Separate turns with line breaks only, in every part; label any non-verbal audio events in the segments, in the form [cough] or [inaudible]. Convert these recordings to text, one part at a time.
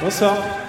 Bonsoir.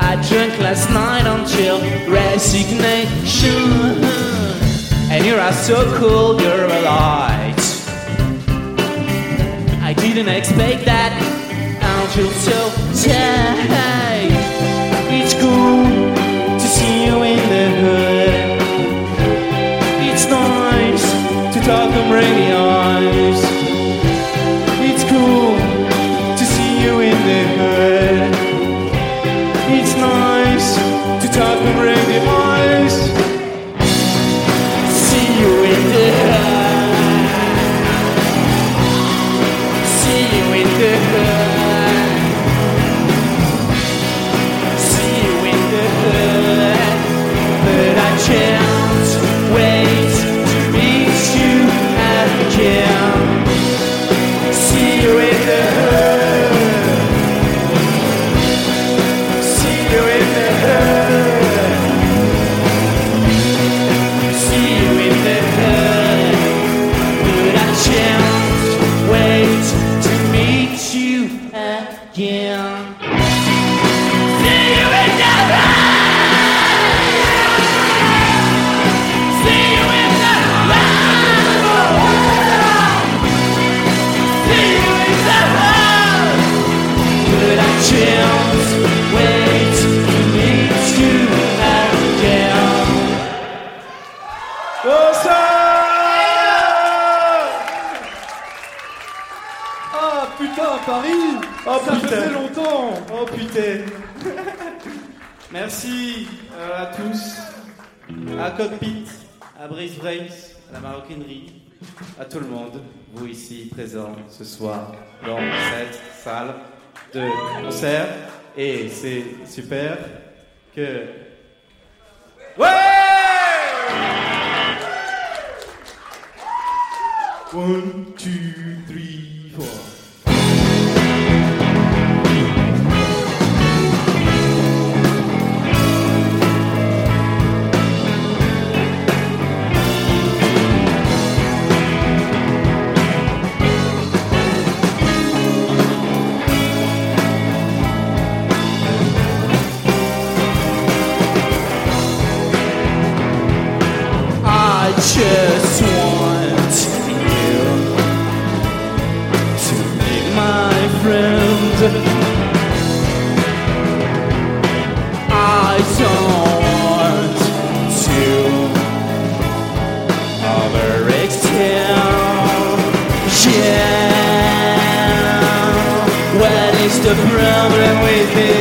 I drank last night until resignation. And you are so cool, you're a light. I didn't expect that until so.
Ah putain, Paris
Oh
Ça
putain.
faisait longtemps
Oh putain [laughs] Merci euh, à tous, à Cockpit, à Brice Brace, à la maroquinerie, à tout le monde, vous ici présents ce soir dans cette salle de concert. Et c'est super que. Ouais! One, two, three.
before. Problem with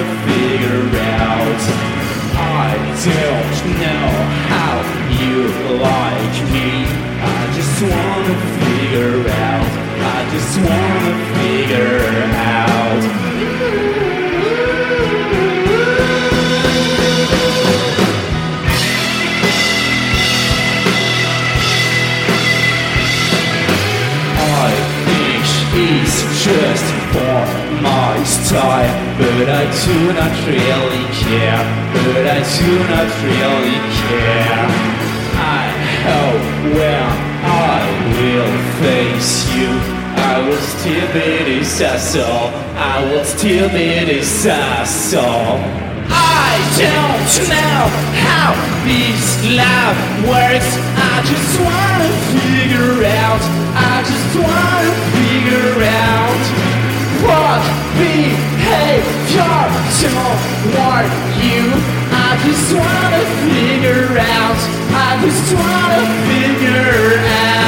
wanna figure out. I don't know how you like me. I just wanna but I do not really care. But I do not really care. I hope when I will face you, I will still be this asshole. I will still be this asshole. I don't know how this love works. I just wanna figure out. I just wanna figure out what want you. I just wanna figure out. I just wanna figure out.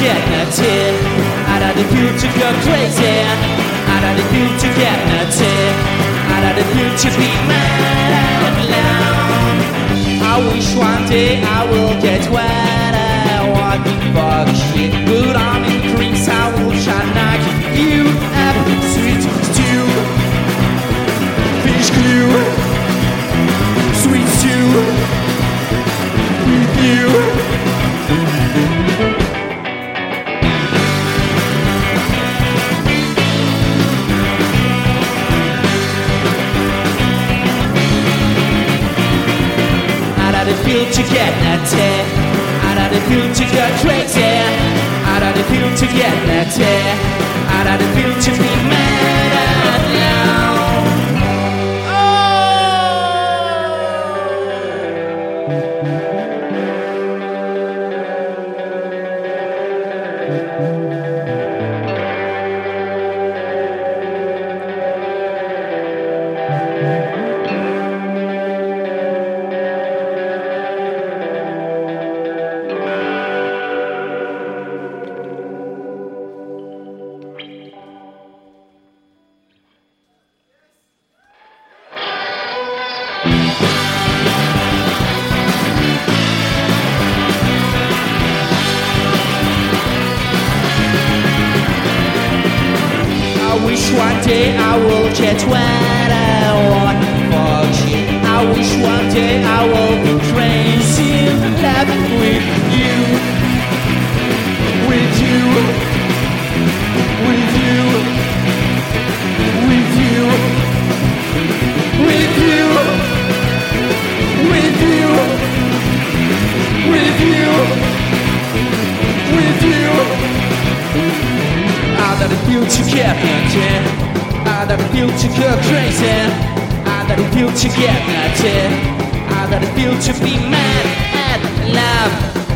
Get nutted Out of the future go crazy. Out of the future get nutted Out of the future be mad. Out loud I wish one day I will get What the fuck shit But I'm in creams I will shine like you have sweet stew. Fish glue Sweet stew. With you The future get nutty Out of the future go crazy Out of the future get nutty Out of the future be mad go crazy. Out of the future get nutty Out of feel to be mad at love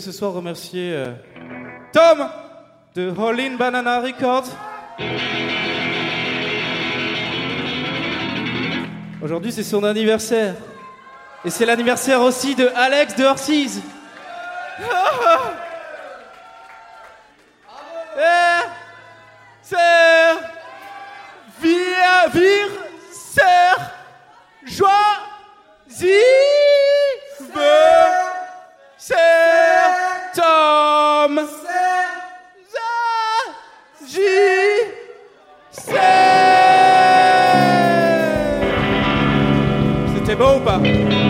ce soir remercier euh, Tom de Hollin Banana Records. Aujourd'hui, c'est son anniversaire. Et c'est l'anniversaire aussi de Alex de Horsies. Serre, vire, vire, serre, joie,
zire. Oba!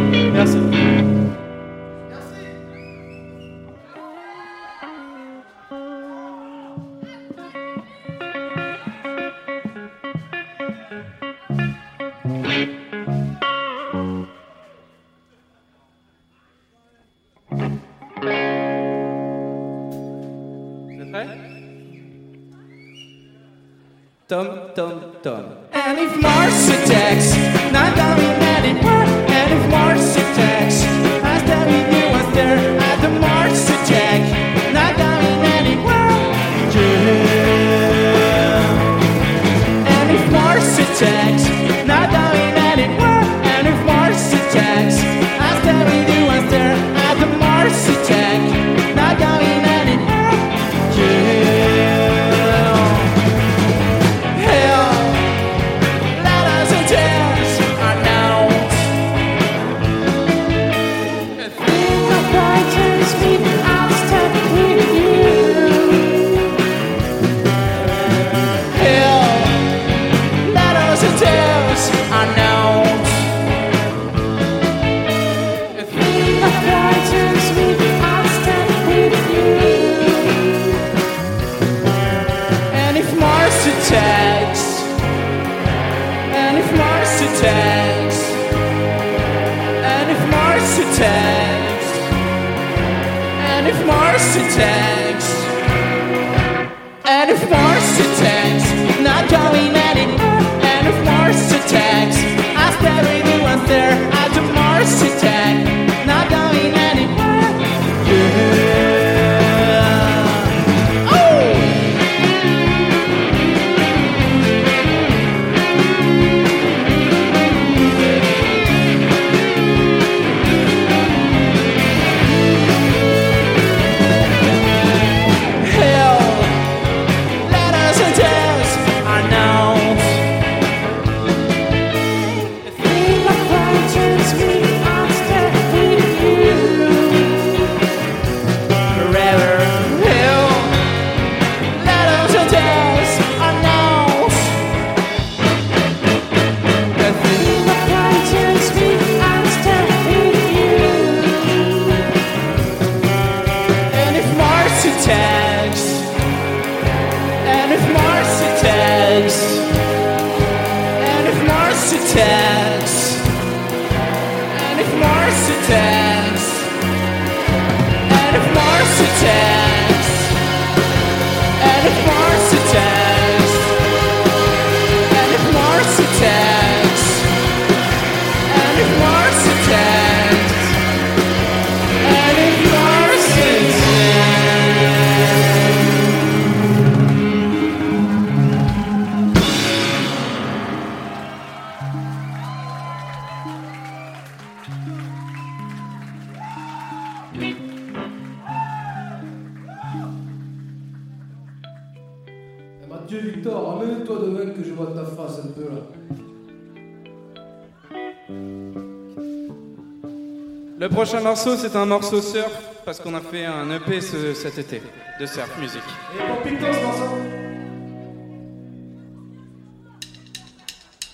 morceau, c'est un morceau surf, parce qu'on a fait un EP ce, cet été de surf musique.
Et pour Pinto, ce morceau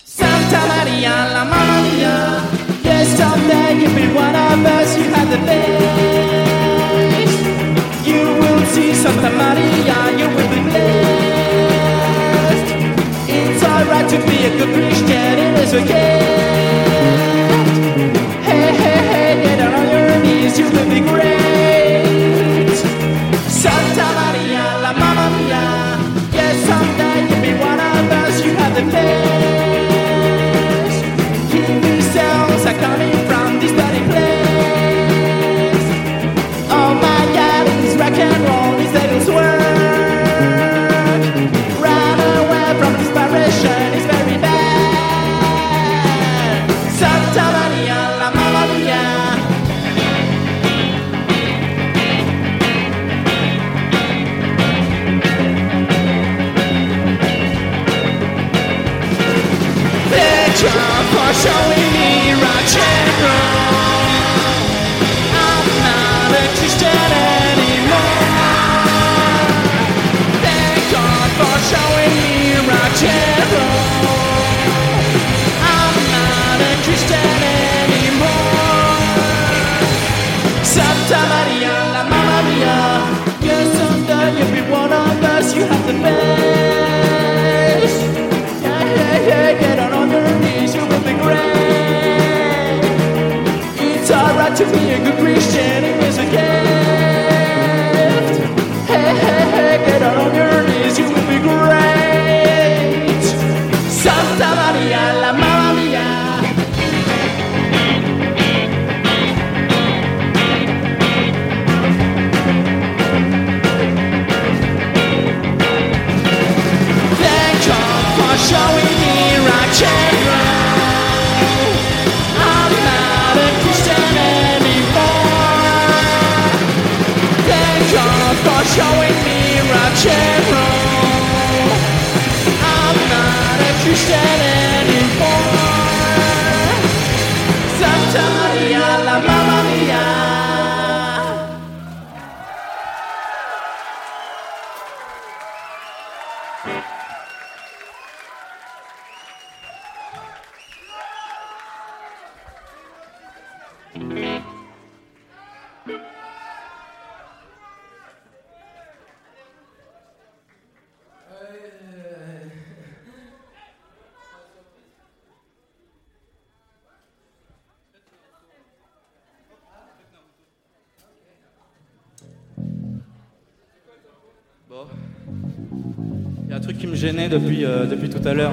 Santa Maria, la Maria, yesterday you've been one of us, you had the best. You will see Santa Maria, you will be blessed. It's alright to be a good Christian, it is okay. Depuis, euh, depuis tout à l'heure.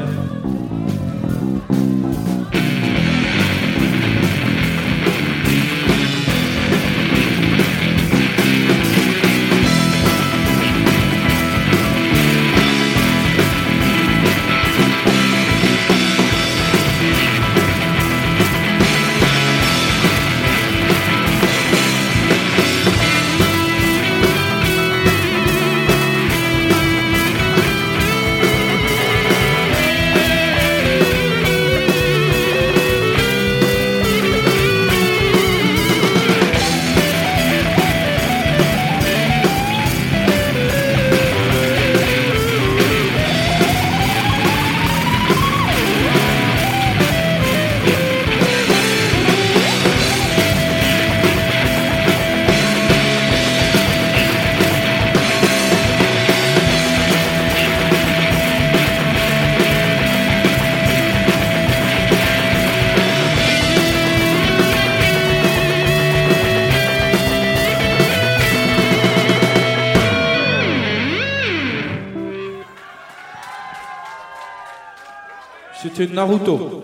C'était Naruto.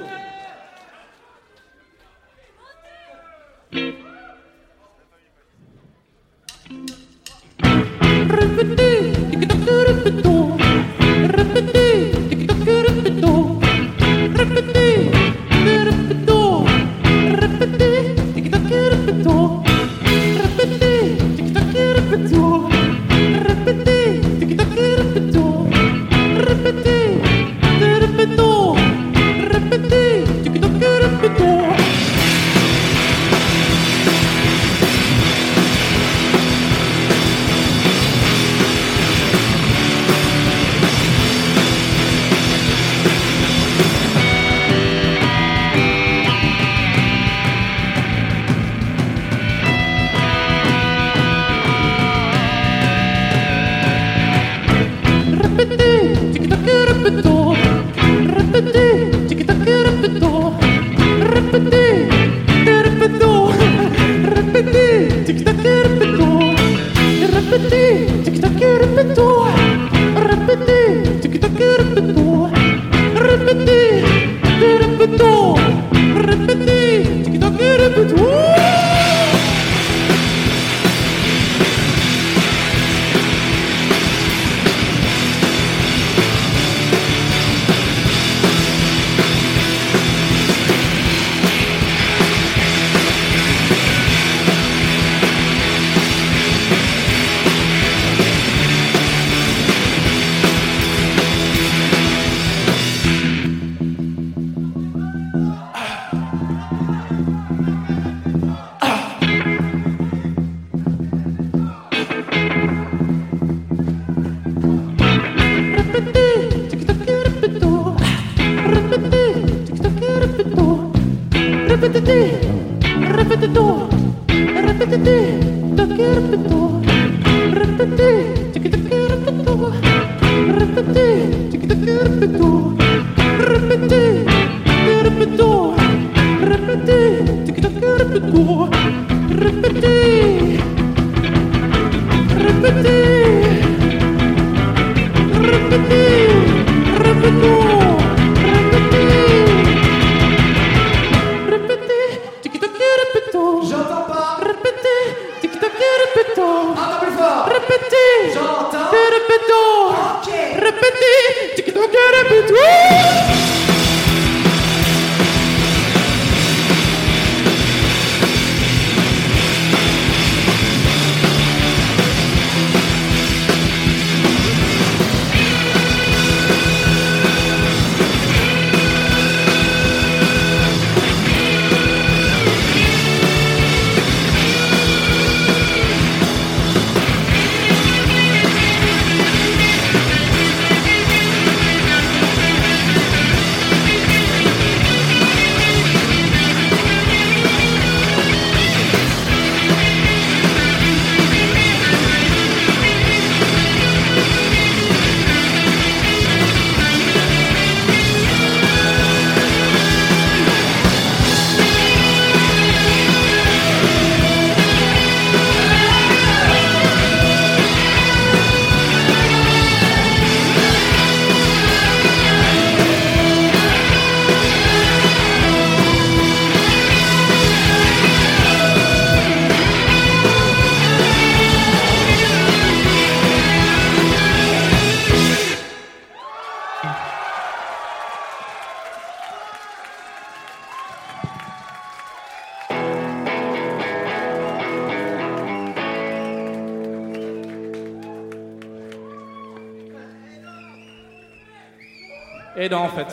Aidant en fait.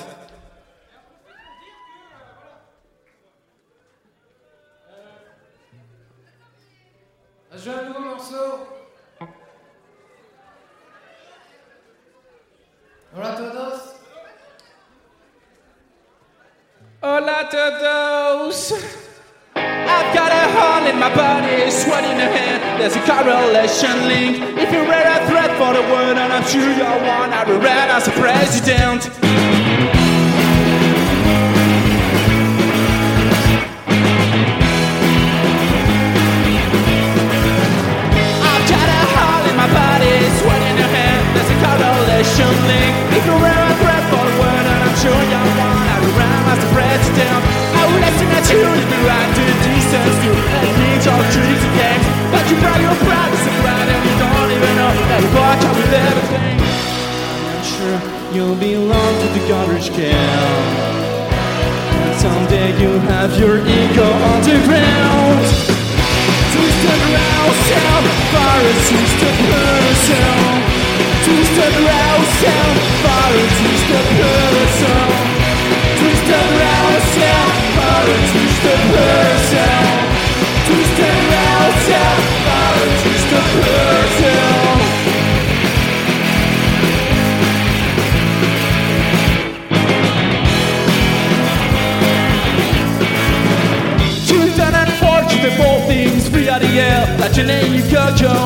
Joue un nouveau morceau. Hola todos.
Hola todos. I've got a hole in my body, sweat in the hand. There's a correlation link. If you're a threat for the world, and I'm sure you're one, I run as a president. For the and I'm sure you're one, I run as a president. I will listen at you if you act to distance to. But you brought your and you don't even know that you walk out with everything. I'm sure you'll belong to the garbage can. Someday you'll have your ego on the ground. Twisted around, far as twisted person. Twisted around, sound, as twisted person. Twisted around, sound, as twisted person. Twisted things free out the air Like your name, you could go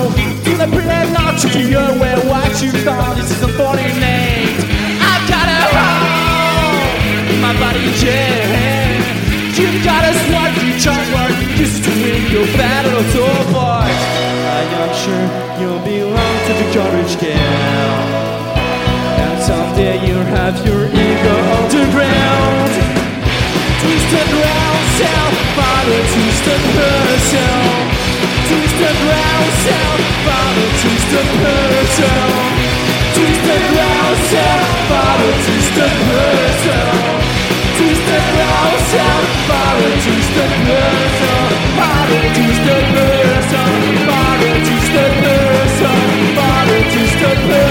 To the pretend not to be aware What you thought this is unfortunate I've got a hole my body, yeah. You've got a sword, you try work. Used to win your battle so far I am sure you'll belong to the garbage can And someday you'll have your ego on the ground. Twisted round sound, father twisted person. Twisted round sound, father twisted person. Twisted round sound, father twisted person. Twisted round sound, father twisted person. Father twisted person. Father twisted person. Father twisted person.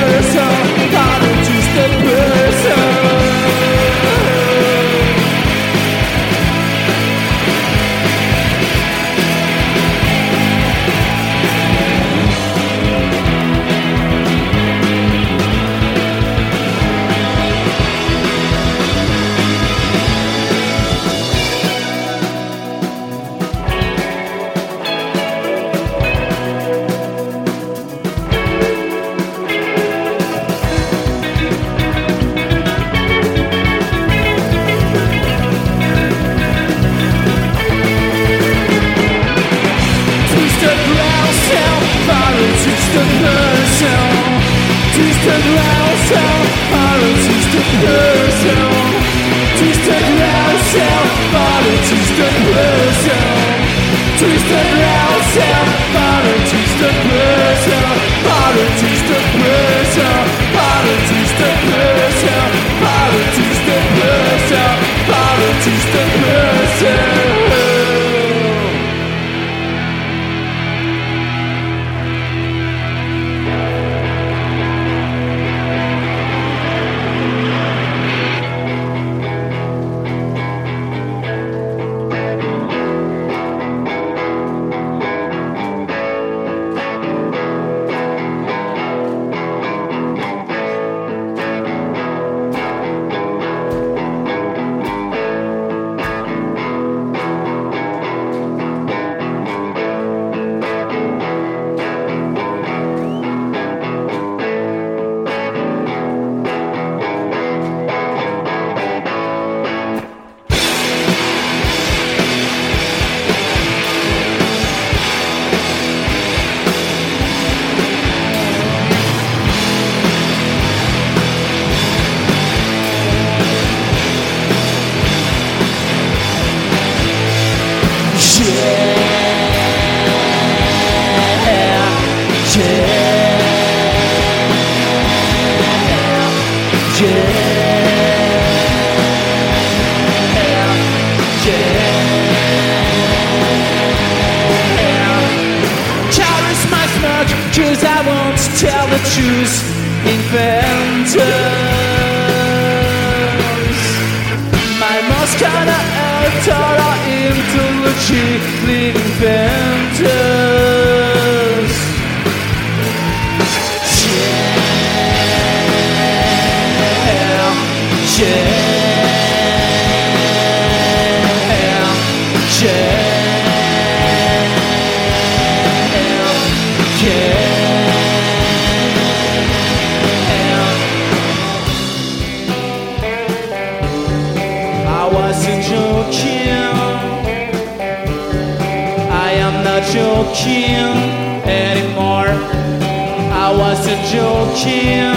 Am not joking anymore. I wasn't joking.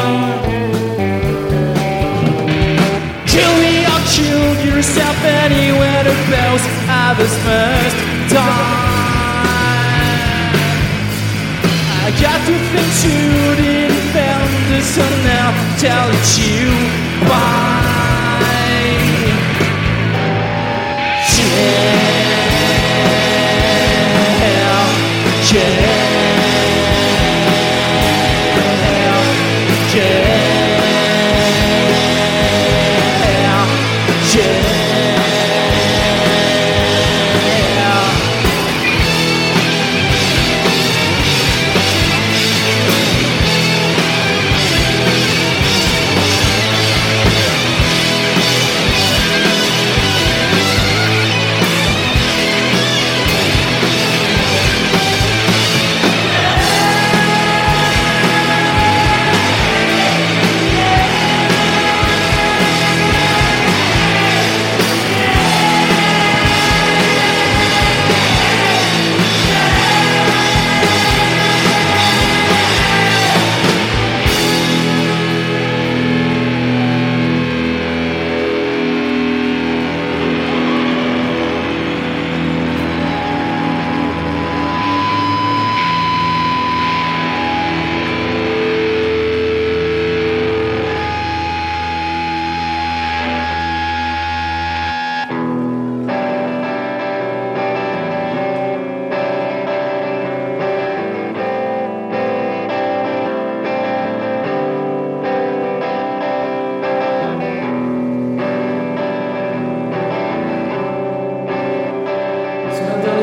Kill me or kill yourself anywhere the bells have this first time. I got to think you didn't found this so now tell it you bye. Yeah,
C'est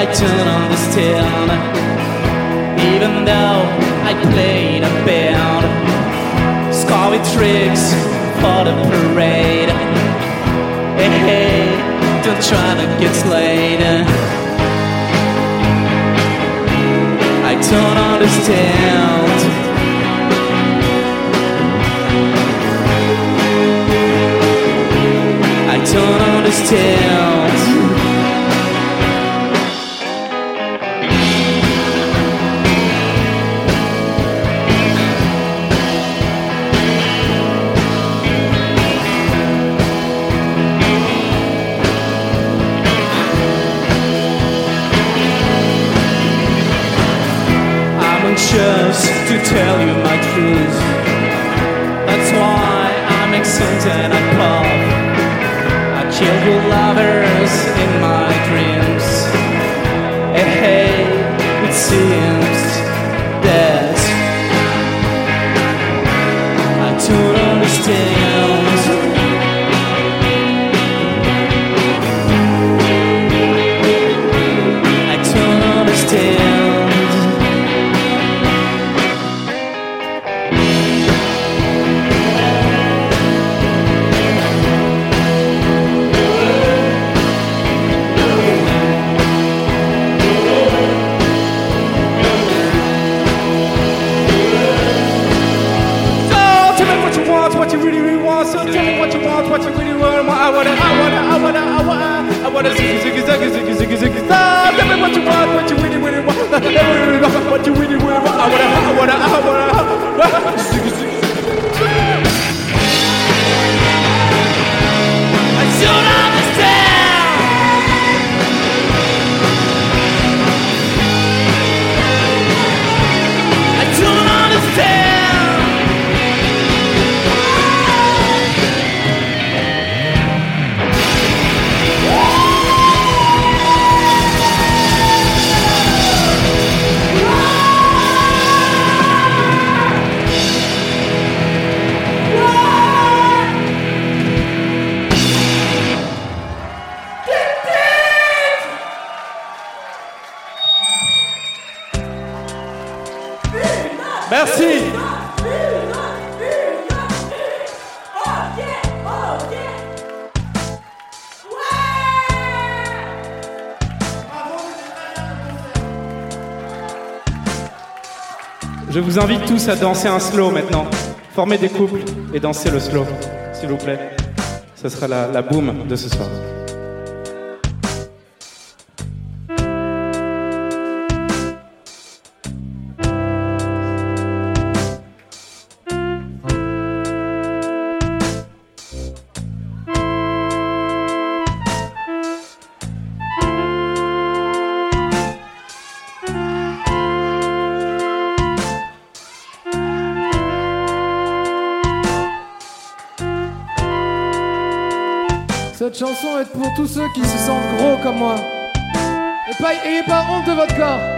I
don't understand. Even though I played a band, scar tricks for the parade. Hey, hey, don't try to get slayed. I don't understand. I I'm and I pop. I kill your lovers in my dreams. Hey, hey, it seems I wanna, I wanna, I wanna, Je vous invite tous à danser un slow maintenant. Formez des couples et dansez le slow, s'il vous plaît. Ce sera la, la boom de ce soir.
Pour tous ceux qui se sentent gros comme moi. Et pas, ayez pas honte de votre corps.